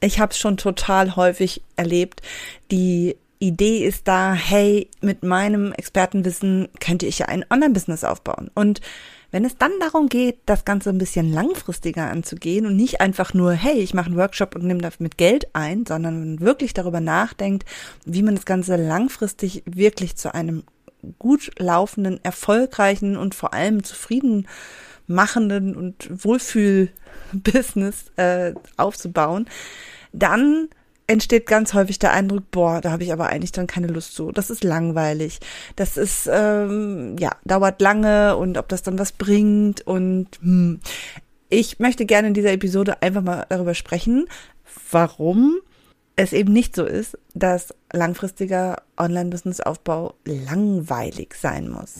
Ich habe es schon total häufig erlebt. Die Idee ist da, hey, mit meinem Expertenwissen könnte ich ja ein Online-Business aufbauen. Und wenn es dann darum geht, das Ganze ein bisschen langfristiger anzugehen und nicht einfach nur, hey, ich mache einen Workshop und nehme damit Geld ein, sondern wirklich darüber nachdenkt, wie man das Ganze langfristig wirklich zu einem gut laufenden, erfolgreichen und vor allem zufrieden machenden und Wohlfühl-Business äh, aufzubauen, dann entsteht ganz häufig der Eindruck, boah, da habe ich aber eigentlich dann keine Lust zu. Das ist langweilig. Das ist, ähm, ja, dauert lange und ob das dann was bringt und hm. ich möchte gerne in dieser Episode einfach mal darüber sprechen, warum es eben nicht so ist, dass langfristiger Online-Business-Aufbau langweilig sein muss.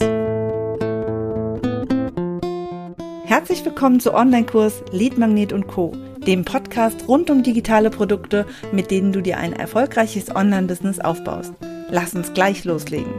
Herzlich willkommen zu Online-Kurs Lead Magnet und Co., dem Podcast rund um digitale Produkte, mit denen du dir ein erfolgreiches Online-Business aufbaust. Lass uns gleich loslegen.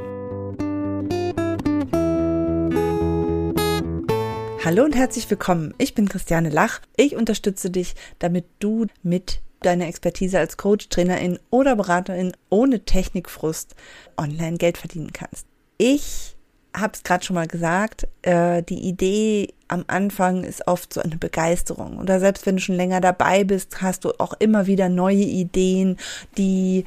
Hallo und herzlich willkommen. Ich bin Christiane Lach. Ich unterstütze dich, damit du mit deiner Expertise als Coach, Trainerin oder Beraterin ohne Technikfrust online Geld verdienen kannst. Ich habe es gerade schon mal gesagt, äh, die Idee am Anfang ist oft so eine Begeisterung. Oder selbst wenn du schon länger dabei bist, hast du auch immer wieder neue Ideen, die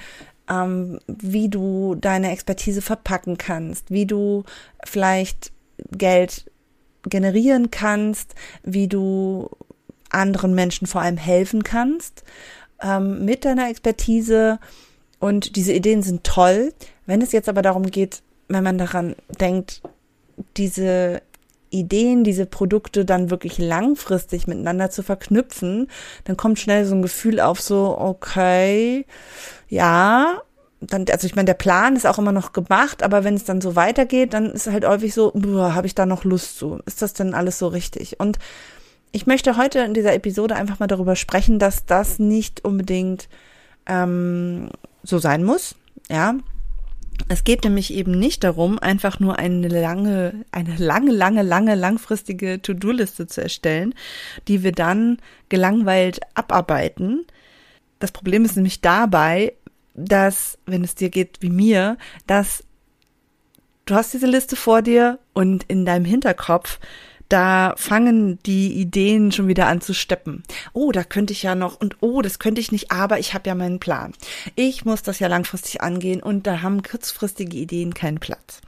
ähm, wie du deine Expertise verpacken kannst, wie du vielleicht Geld generieren kannst, wie du anderen Menschen vor allem helfen kannst ähm, mit deiner Expertise. Und diese Ideen sind toll. Wenn es jetzt aber darum geht, wenn man daran denkt, diese Ideen, diese Produkte dann wirklich langfristig miteinander zu verknüpfen, dann kommt schnell so ein Gefühl auf, so, okay, ja, dann, also ich meine, der Plan ist auch immer noch gemacht, aber wenn es dann so weitergeht, dann ist halt häufig so, habe ich da noch Lust zu? Ist das denn alles so richtig? Und ich möchte heute in dieser Episode einfach mal darüber sprechen, dass das nicht unbedingt ähm, so sein muss. Ja, es geht nämlich eben nicht darum, einfach nur eine lange, eine lange, lange, lange, langfristige To-Do-Liste zu erstellen, die wir dann gelangweilt abarbeiten. Das Problem ist nämlich dabei, dass, wenn es dir geht wie mir, dass du hast diese Liste vor dir und in deinem Hinterkopf da fangen die Ideen schon wieder an zu steppen. Oh, da könnte ich ja noch und oh, das könnte ich nicht, aber ich habe ja meinen Plan. Ich muss das ja langfristig angehen und da haben kurzfristige Ideen keinen Platz.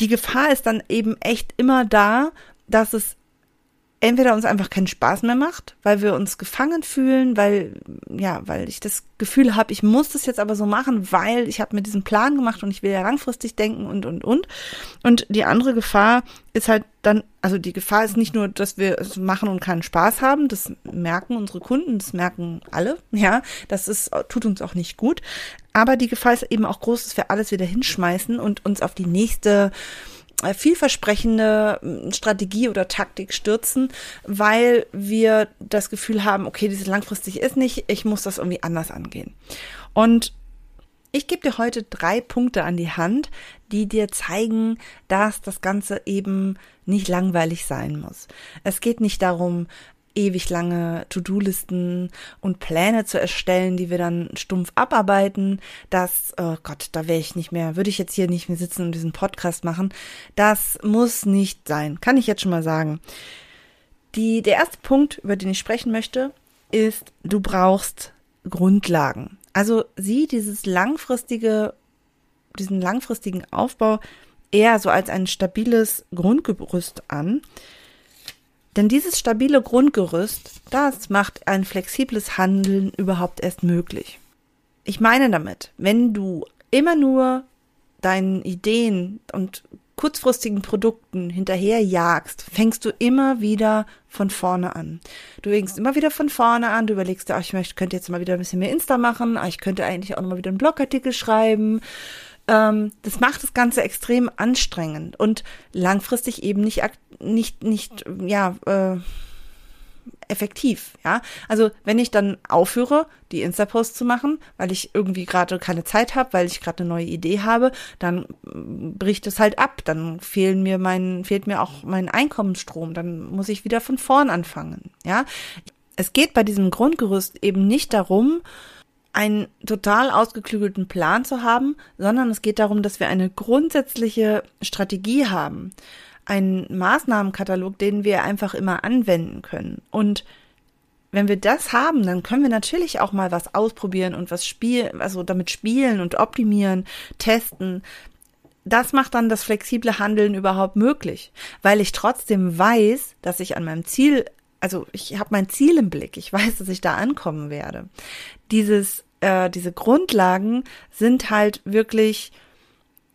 Die Gefahr ist dann eben echt immer da, dass es entweder uns einfach keinen Spaß mehr macht, weil wir uns gefangen fühlen, weil ja, weil ich das Gefühl habe, ich muss das jetzt aber so machen, weil ich habe mir diesen Plan gemacht und ich will ja langfristig denken und und und. Und die andere Gefahr ist halt dann, also die Gefahr ist nicht nur, dass wir es machen und keinen Spaß haben, das merken unsere Kunden, das merken alle, ja, das ist tut uns auch nicht gut, aber die Gefahr ist eben auch groß, dass wir alles wieder hinschmeißen und uns auf die nächste vielversprechende hm, Strategie oder Taktik stürzen, weil wir das Gefühl haben, okay, dieses langfristig ist nicht, ich muss das irgendwie anders angehen. Und ich gebe dir heute drei Punkte an die Hand, die dir zeigen, dass das Ganze eben nicht langweilig sein muss. Es geht nicht darum, ewig lange To-Do-Listen und Pläne zu erstellen, die wir dann stumpf abarbeiten. Das, oh Gott, da wäre ich nicht mehr, würde ich jetzt hier nicht mehr sitzen und diesen Podcast machen. Das muss nicht sein, kann ich jetzt schon mal sagen. Die, der erste Punkt, über den ich sprechen möchte, ist, du brauchst Grundlagen. Also sieh dieses langfristige, diesen langfristigen Aufbau eher so als ein stabiles Grundgerüst an, denn dieses stabile Grundgerüst, das macht ein flexibles Handeln überhaupt erst möglich. Ich meine damit, wenn du immer nur deinen Ideen und kurzfristigen Produkten hinterherjagst, fängst du immer wieder von vorne an. Du fängst immer wieder von vorne an, du überlegst dir, ach, ich möchte, könnte jetzt mal wieder ein bisschen mehr Insta machen, ach, ich könnte eigentlich auch noch mal wieder einen Blogartikel schreiben ähm, das macht das Ganze extrem anstrengend und langfristig eben nicht, nicht, nicht, ja, äh, effektiv, ja. Also wenn ich dann aufhöre, die Insta-Posts zu machen, weil ich irgendwie gerade keine Zeit habe, weil ich gerade eine neue Idee habe, dann bricht es halt ab. Dann fehlen mir mein, fehlt mir auch mein Einkommensstrom. Dann muss ich wieder von vorn anfangen, ja Es geht bei diesem Grundgerüst eben nicht darum, einen total ausgeklügelten Plan zu haben, sondern es geht darum, dass wir eine grundsätzliche Strategie haben, einen Maßnahmenkatalog, den wir einfach immer anwenden können. Und wenn wir das haben, dann können wir natürlich auch mal was ausprobieren und was spielen, also damit spielen und optimieren, testen. Das macht dann das flexible Handeln überhaupt möglich, weil ich trotzdem weiß, dass ich an meinem Ziel, also ich habe mein Ziel im Blick, ich weiß, dass ich da ankommen werde. Dieses, äh, diese Grundlagen sind halt wirklich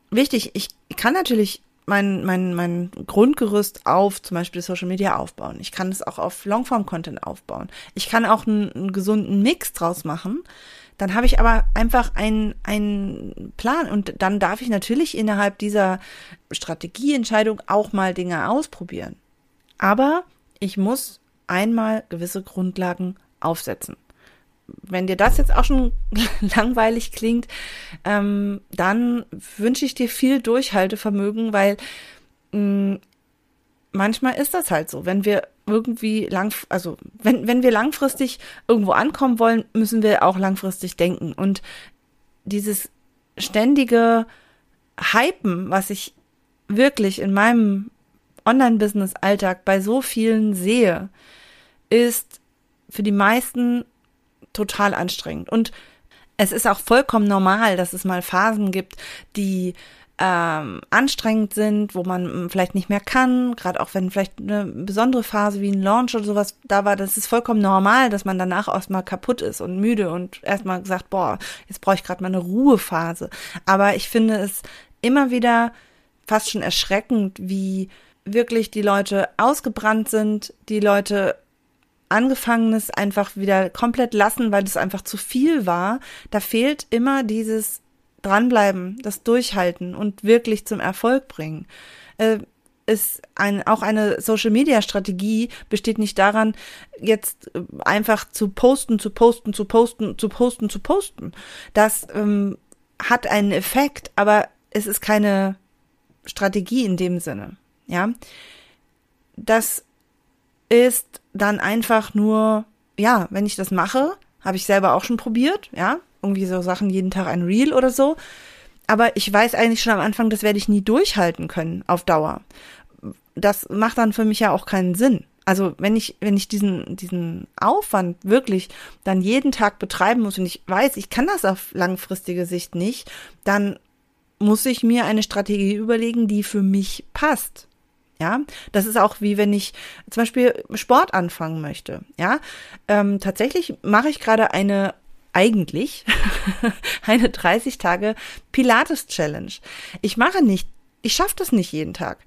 wichtig. Ich kann natürlich mein, mein, mein Grundgerüst auf zum Beispiel Social Media aufbauen. Ich kann es auch auf Longform-Content aufbauen. Ich kann auch einen, einen gesunden Mix draus machen. Dann habe ich aber einfach einen, einen Plan und dann darf ich natürlich innerhalb dieser Strategieentscheidung auch mal Dinge ausprobieren. Aber ich muss einmal gewisse Grundlagen aufsetzen wenn dir das jetzt auch schon langweilig klingt, ähm, dann wünsche ich dir viel Durchhaltevermögen, weil mh, mm, manchmal ist das halt so. Wenn wir irgendwie lang, also wenn, wenn wir langfristig irgendwo ankommen wollen, müssen wir auch langfristig denken. Und dieses ständige Hypen, was ich wirklich in meinem Online-Business-Alltag bei so vielen sehe, ist für die meisten total anstrengend. Und es ist auch vollkommen normal, dass es mal Phasen gibt, die ähm, anstrengend sind, wo man hm, vielleicht nicht mehr kann, gerade auch wenn vielleicht eine besondere Phase wie ein Launch oder sowas da war, das ist vollkommen normal, dass man danach erstmal kaputt ist und müde und erstmal sagt, boah, jetzt brauche ich gerade mal eine Ruhephase. Aber ich finde es immer wieder fast schon erschreckend, wie wirklich die Leute ausgebrannt sind, die Leute Angefangenes einfach wieder komplett lassen, weil es einfach zu viel war. Da fehlt immer dieses Dranbleiben, das Durchhalten und wirklich zum Erfolg bringen. Äh, ist ein, auch eine Social Media Strategie besteht nicht daran, jetzt äh, einfach zu posten, zu posten, zu posten, zu posten, zu posten. Das ähm, hat einen Effekt, aber es ist keine Strategie in dem Sinne. Ja, das ist dann einfach nur, ja, wenn ich das mache, habe ich selber auch schon probiert, ja, irgendwie so Sachen jeden Tag ein Reel oder so. Aber ich weiß eigentlich schon am Anfang, das werde ich nie durchhalten können auf Dauer. Das macht dann für mich ja auch keinen Sinn. Also wenn ich, wenn ich diesen, diesen Aufwand wirklich dann jeden Tag betreiben muss und ich weiß, ich kann das auf langfristige Sicht nicht, dann muss ich mir eine Strategie überlegen, die für mich passt. Ja, das ist auch wie wenn ich zum Beispiel Sport anfangen möchte. Ja, ähm, tatsächlich mache ich gerade eine eigentlich eine 30 Tage Pilates Challenge. Ich mache nicht, ich schaffe das nicht jeden Tag.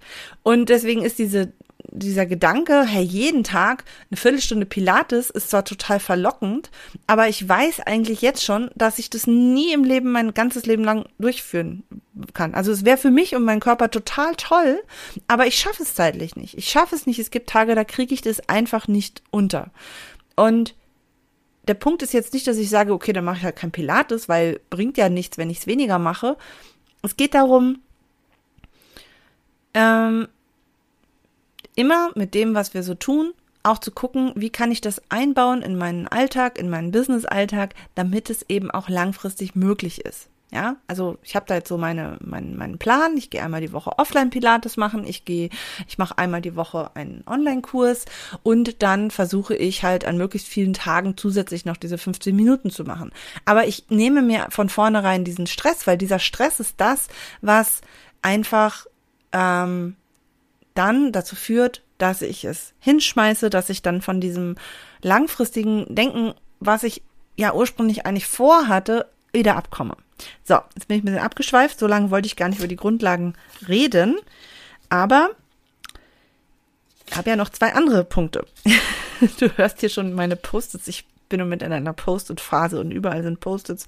Und deswegen ist diese dieser Gedanke, hey, jeden Tag eine Viertelstunde Pilates ist zwar total verlockend, aber ich weiß eigentlich jetzt schon, dass ich das nie im Leben, mein ganzes Leben lang durchführen kann. Also es wäre für mich und meinen Körper total toll, aber ich schaffe es zeitlich nicht. Ich schaffe es nicht. Es gibt Tage, da kriege ich das einfach nicht unter. Und der Punkt ist jetzt nicht, dass ich sage, okay, dann mache ich halt kein Pilates, weil bringt ja nichts, wenn ich es weniger mache. Es geht darum, ähm, immer mit dem, was wir so tun, auch zu gucken, wie kann ich das einbauen in meinen Alltag, in meinen Business-Alltag, damit es eben auch langfristig möglich ist. Ja, also ich habe da jetzt so meine, mein, meinen Plan. Ich gehe einmal die Woche Offline-Pilates machen. Ich gehe, ich mache einmal die Woche einen Online-Kurs und dann versuche ich halt an möglichst vielen Tagen zusätzlich noch diese 15 Minuten zu machen. Aber ich nehme mir von vornherein diesen Stress, weil dieser Stress ist das, was einfach ähm, dann dazu führt, dass ich es hinschmeiße, dass ich dann von diesem langfristigen Denken, was ich ja ursprünglich eigentlich vorhatte, wieder abkomme. So, jetzt bin ich ein bisschen abgeschweift. So lange wollte ich gar nicht über die Grundlagen reden. Aber ich habe ja noch zwei andere Punkte. du hörst hier schon meine Post-its. Ich bin Moment in einer Post-it-Phase und überall sind Post-its.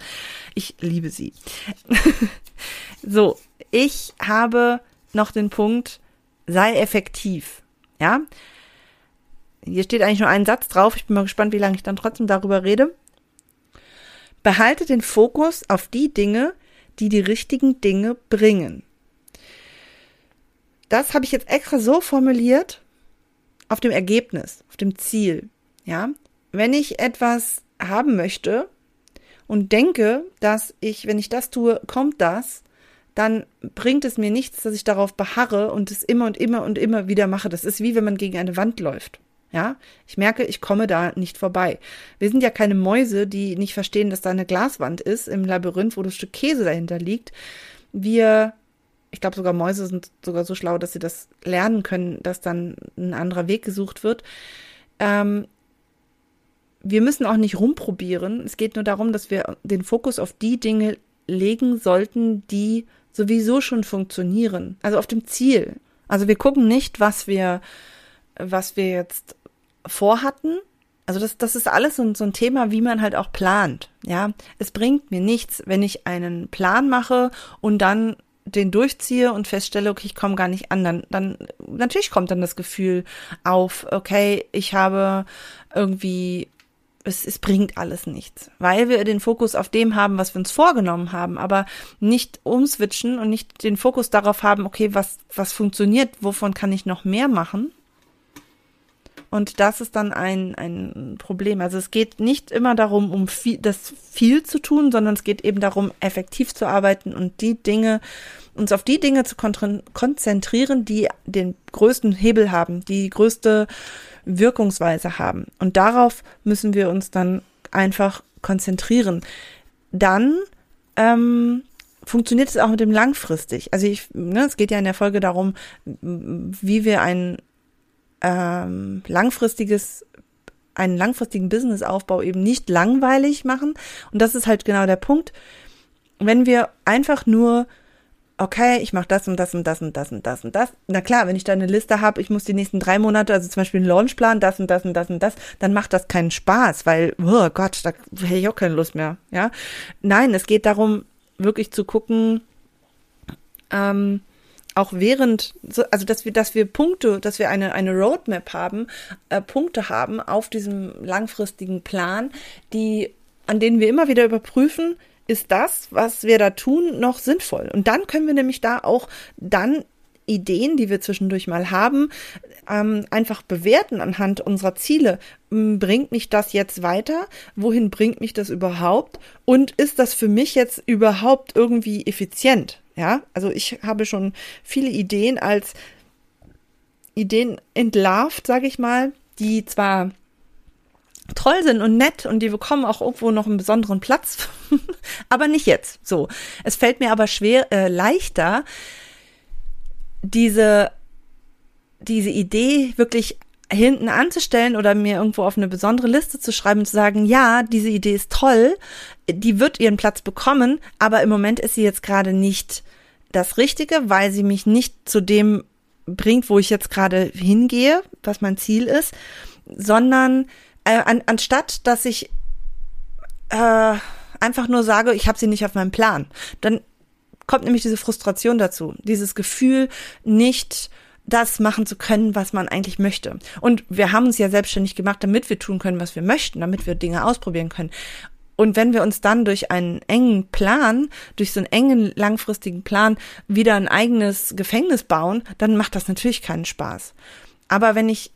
Ich liebe sie. so, ich habe noch den Punkt, sei effektiv. Ja? Hier steht eigentlich nur ein Satz drauf. Ich bin mal gespannt, wie lange ich dann trotzdem darüber rede. Behalte den Fokus auf die Dinge, die die richtigen Dinge bringen. Das habe ich jetzt extra so formuliert auf dem Ergebnis, auf dem Ziel. Ja, wenn ich etwas haben möchte und denke, dass ich, wenn ich das tue, kommt das, dann bringt es mir nichts, dass ich darauf beharre und es immer und immer und immer wieder mache. Das ist wie wenn man gegen eine Wand läuft. Ja, ich merke, ich komme da nicht vorbei. Wir sind ja keine Mäuse, die nicht verstehen, dass da eine Glaswand ist im Labyrinth, wo das Stück Käse dahinter liegt. Wir, ich glaube sogar Mäuse sind sogar so schlau, dass sie das lernen können, dass dann ein anderer Weg gesucht wird. Ähm, wir müssen auch nicht rumprobieren. Es geht nur darum, dass wir den Fokus auf die Dinge legen sollten, die sowieso schon funktionieren. Also auf dem Ziel. Also wir gucken nicht, was wir, was wir jetzt vorhatten. Also das, das ist alles so, so ein Thema, wie man halt auch plant. Ja, es bringt mir nichts, wenn ich einen Plan mache und dann den durchziehe und feststelle, okay, ich komme gar nicht an, dann, dann natürlich kommt dann das Gefühl auf, okay, ich habe irgendwie es, es bringt alles nichts, weil wir den Fokus auf dem haben, was wir uns vorgenommen haben, aber nicht umswitchen und nicht den Fokus darauf haben, okay, was, was funktioniert, wovon kann ich noch mehr machen. Und das ist dann ein, ein Problem. Also es geht nicht immer darum, um viel, das viel zu tun, sondern es geht eben darum, effektiv zu arbeiten und die Dinge, uns auf die Dinge zu konzentrieren, die den größten Hebel haben, die größte Wirkungsweise haben. Und darauf müssen wir uns dann einfach konzentrieren. Dann ähm, funktioniert es auch mit dem langfristig. Also ich, ne, es geht ja in der Folge darum, wie wir ein ähm, langfristiges einen langfristigen Businessaufbau eben nicht langweilig machen. Und das ist halt genau der Punkt. Wenn wir einfach nur okay, ich mache das und das und das und das und das und das. Na klar, wenn ich da eine Liste habe, ich muss die nächsten drei Monate, also zum Beispiel einen Launchplan, das und das und das und das, dann macht das keinen Spaß, weil, oh Gott, da hätte ich auch keine Lust mehr. Ja, nein, es geht darum, wirklich zu gucken, ähm, auch während, also dass wir, dass wir Punkte, dass wir eine, eine Roadmap haben, äh, Punkte haben auf diesem langfristigen Plan, die, an denen wir immer wieder überprüfen, ist das, was wir da tun, noch sinnvoll? Und dann können wir nämlich da auch dann Ideen, die wir zwischendurch mal haben, ähm, einfach bewerten anhand unserer Ziele. Bringt mich das jetzt weiter? Wohin bringt mich das überhaupt? Und ist das für mich jetzt überhaupt irgendwie effizient? Ja, also ich habe schon viele Ideen als Ideen entlarvt, sage ich mal, die zwar toll sind und nett und die bekommen auch irgendwo noch einen besonderen Platz, aber nicht jetzt. So, es fällt mir aber schwer äh, leichter, diese diese Idee wirklich hinten anzustellen oder mir irgendwo auf eine besondere Liste zu schreiben und zu sagen, ja, diese Idee ist toll, die wird ihren Platz bekommen, aber im Moment ist sie jetzt gerade nicht das Richtige, weil sie mich nicht zu dem bringt, wo ich jetzt gerade hingehe, was mein Ziel ist, sondern an, anstatt dass ich äh, einfach nur sage, ich habe sie nicht auf meinem Plan, dann kommt nämlich diese Frustration dazu, dieses Gefühl, nicht das machen zu können, was man eigentlich möchte. Und wir haben uns ja selbstständig gemacht, damit wir tun können, was wir möchten, damit wir Dinge ausprobieren können. Und wenn wir uns dann durch einen engen Plan, durch so einen engen langfristigen Plan wieder ein eigenes Gefängnis bauen, dann macht das natürlich keinen Spaß. Aber wenn ich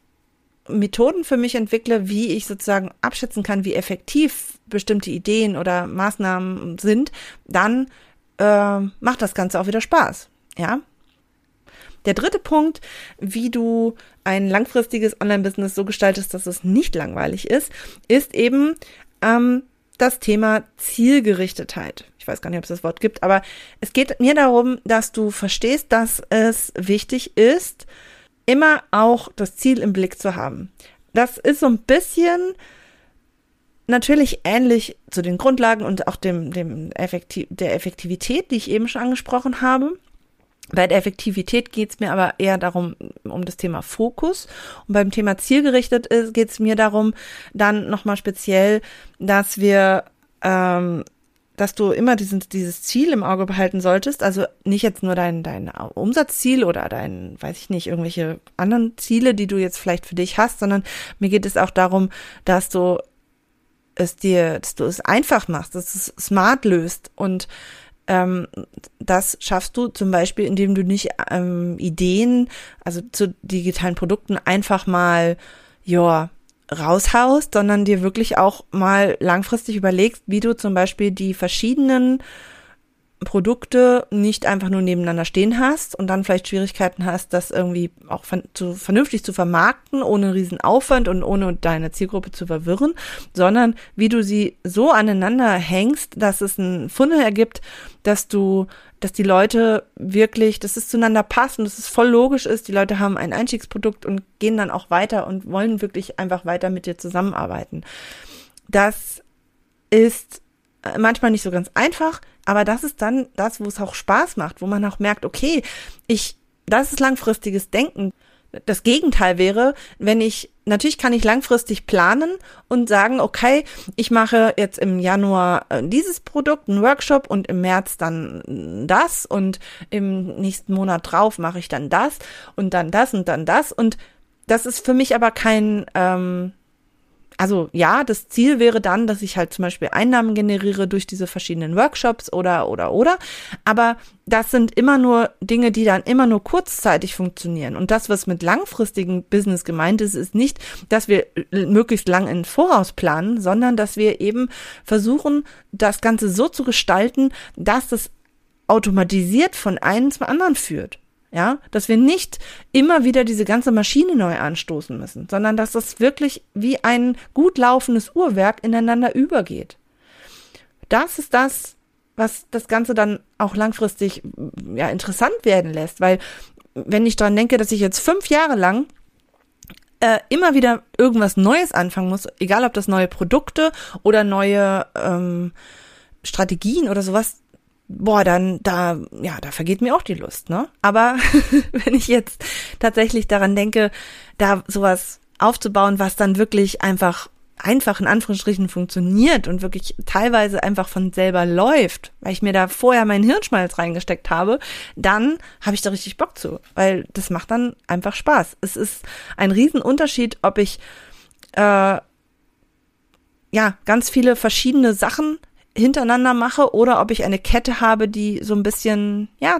Methoden für mich entwickle, wie ich sozusagen abschätzen kann, wie effektiv bestimmte Ideen oder Maßnahmen sind, dann äh, macht das Ganze auch wieder Spaß. Ja. Der dritte Punkt, wie du ein langfristiges Online-Business so gestaltest, dass es nicht langweilig ist, ist eben ähm, das Thema Zielgerichtetheit. Ich weiß gar nicht, ob es das Wort gibt, aber es geht mir darum, dass du verstehst, dass es wichtig ist, immer auch das Ziel im Blick zu haben. Das ist so ein bisschen natürlich ähnlich zu den Grundlagen und auch dem, dem Effektiv der Effektivität, die ich eben schon angesprochen habe. Bei der Effektivität geht es mir aber eher darum, um das Thema Fokus. Und beim Thema zielgerichtet geht es mir darum, dann nochmal speziell, dass wir ähm, dass du immer diesen, dieses Ziel im Auge behalten solltest. Also nicht jetzt nur dein, dein Umsatzziel oder dein, weiß ich nicht, irgendwelche anderen Ziele, die du jetzt vielleicht für dich hast, sondern mir geht es auch darum, dass du es dir, dass du es einfach machst, dass du es smart löst und ähm, das schaffst du zum Beispiel, indem du nicht ähm, Ideen, also zu digitalen Produkten einfach mal, ja, raushaust, sondern dir wirklich auch mal langfristig überlegst, wie du zum Beispiel die verschiedenen Produkte nicht einfach nur nebeneinander stehen hast und dann vielleicht Schwierigkeiten hast, das irgendwie auch zu, vernünftig zu vermarkten, ohne riesen Aufwand und ohne deine Zielgruppe zu verwirren, sondern wie du sie so aneinander hängst, dass es ein Funnel ergibt, dass du, dass die Leute wirklich, dass es zueinander passt und dass es voll logisch ist. Die Leute haben ein Einstiegsprodukt und gehen dann auch weiter und wollen wirklich einfach weiter mit dir zusammenarbeiten. Das ist manchmal nicht so ganz einfach, aber das ist dann das, wo es auch Spaß macht, wo man auch merkt, okay, ich, das ist langfristiges Denken. Das Gegenteil wäre, wenn ich, natürlich kann ich langfristig planen und sagen, okay, ich mache jetzt im Januar äh, dieses Produkt, einen Workshop und im März dann das und im nächsten Monat drauf mache ich dann das und dann das und dann das und das ist für mich aber kein, ähm, also ja, das Ziel wäre dann, dass ich halt zum Beispiel Einnahmen generiere durch diese verschiedenen Workshops oder oder oder. Aber das sind immer nur Dinge, die dann immer nur kurzzeitig funktionieren. Und das, was mit langfristigen Business gemeint ist, ist nicht, dass wir möglichst lang in Voraus planen, sondern dass wir eben versuchen, das Ganze so zu gestalten, dass es automatisiert von einem zum anderen führt. Ja, dass wir nicht immer wieder diese ganze Maschine neu anstoßen müssen, sondern dass das wirklich wie ein gut laufendes Uhrwerk ineinander übergeht. Das ist das, was das Ganze dann auch langfristig ja interessant werden lässt, weil wenn ich daran denke, dass ich jetzt fünf Jahre lang äh, immer wieder irgendwas Neues anfangen muss, egal ob das neue Produkte oder neue ähm, Strategien oder sowas, boah, dann da, ja, da vergeht mir auch die Lust, ne? Aber wenn ich jetzt tatsächlich daran denke, da sowas aufzubauen, was dann wirklich einfach einfach in Anführungsstrichen funktioniert und wirklich teilweise einfach von selber läuft, weil ich mir da vorher meinen Hirnschmalz reingesteckt habe, dann habe ich da richtig Bock zu, weil das macht dann einfach Spaß. Es ist ein Riesenunterschied, ob ich äh, ja ganz viele verschiedene Sachen hintereinander mache oder ob ich eine Kette habe, die so ein bisschen, ja,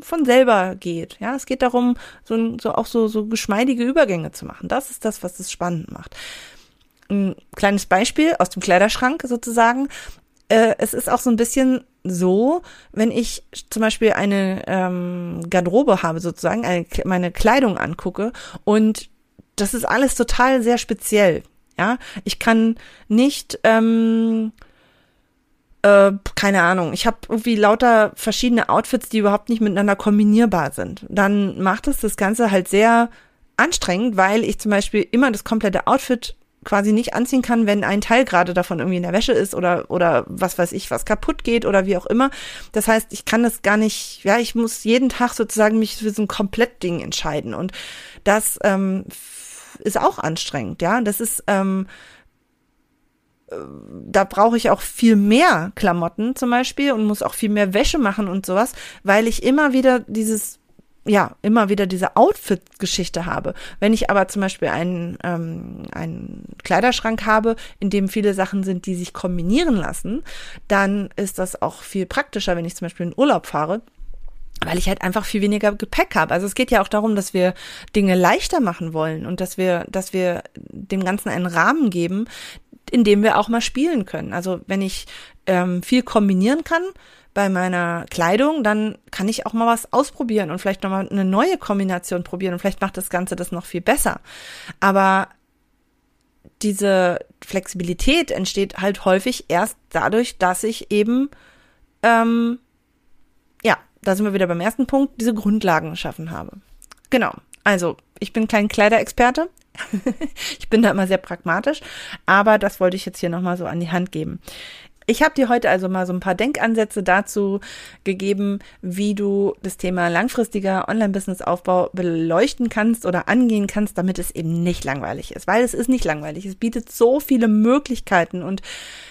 von selber geht. Ja, es geht darum, so, so auch so, so geschmeidige Übergänge zu machen. Das ist das, was es spannend macht. Ein kleines Beispiel aus dem Kleiderschrank sozusagen. Äh, es ist auch so ein bisschen so, wenn ich zum Beispiel eine ähm, Garderobe habe, sozusagen, eine, meine Kleidung angucke und das ist alles total sehr speziell. Ja, ich kann nicht ähm, äh, keine Ahnung, ich habe irgendwie lauter verschiedene Outfits, die überhaupt nicht miteinander kombinierbar sind. Dann macht es das Ganze halt sehr anstrengend, weil ich zum Beispiel immer das komplette Outfit quasi nicht anziehen kann, wenn ein Teil gerade davon irgendwie in der Wäsche ist oder oder was weiß ich, was kaputt geht oder wie auch immer. Das heißt, ich kann das gar nicht, ja, ich muss jeden Tag sozusagen mich für so ein Komplettding entscheiden und das ähm, ist auch anstrengend, ja. Das ist ähm, da brauche ich auch viel mehr Klamotten zum Beispiel und muss auch viel mehr Wäsche machen und sowas, weil ich immer wieder dieses ja, immer wieder diese Outfit-Geschichte habe. Wenn ich aber zum Beispiel einen, ähm, einen Kleiderschrank habe, in dem viele Sachen sind, die sich kombinieren lassen, dann ist das auch viel praktischer, wenn ich zum Beispiel in Urlaub fahre, weil ich halt einfach viel weniger Gepäck habe. Also es geht ja auch darum, dass wir Dinge leichter machen wollen und dass wir, dass wir dem Ganzen einen Rahmen geben, in dem wir auch mal spielen können. Also wenn ich ähm, viel kombinieren kann bei meiner Kleidung, dann kann ich auch mal was ausprobieren und vielleicht nochmal eine neue Kombination probieren und vielleicht macht das Ganze das noch viel besser. Aber diese Flexibilität entsteht halt häufig erst dadurch, dass ich eben, ähm, ja, da sind wir wieder beim ersten Punkt, diese Grundlagen geschaffen habe. Genau. Also, ich bin kein Kleiderexperte. ich bin da immer sehr pragmatisch, aber das wollte ich jetzt hier nochmal so an die Hand geben. Ich habe dir heute also mal so ein paar Denkansätze dazu gegeben, wie du das Thema langfristiger Online-Business-Aufbau beleuchten kannst oder angehen kannst, damit es eben nicht langweilig ist. Weil es ist nicht langweilig. Es bietet so viele Möglichkeiten und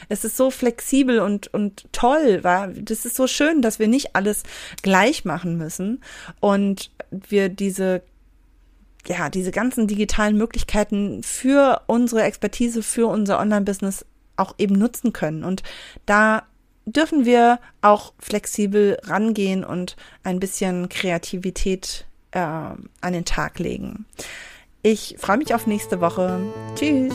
es ist so flexibel und, und toll. War. Das ist so schön, dass wir nicht alles gleich machen müssen und wir diese ja, diese ganzen digitalen Möglichkeiten für unsere Expertise, für unser Online-Business auch eben nutzen können. Und da dürfen wir auch flexibel rangehen und ein bisschen Kreativität äh, an den Tag legen. Ich freue mich auf nächste Woche. Tschüss.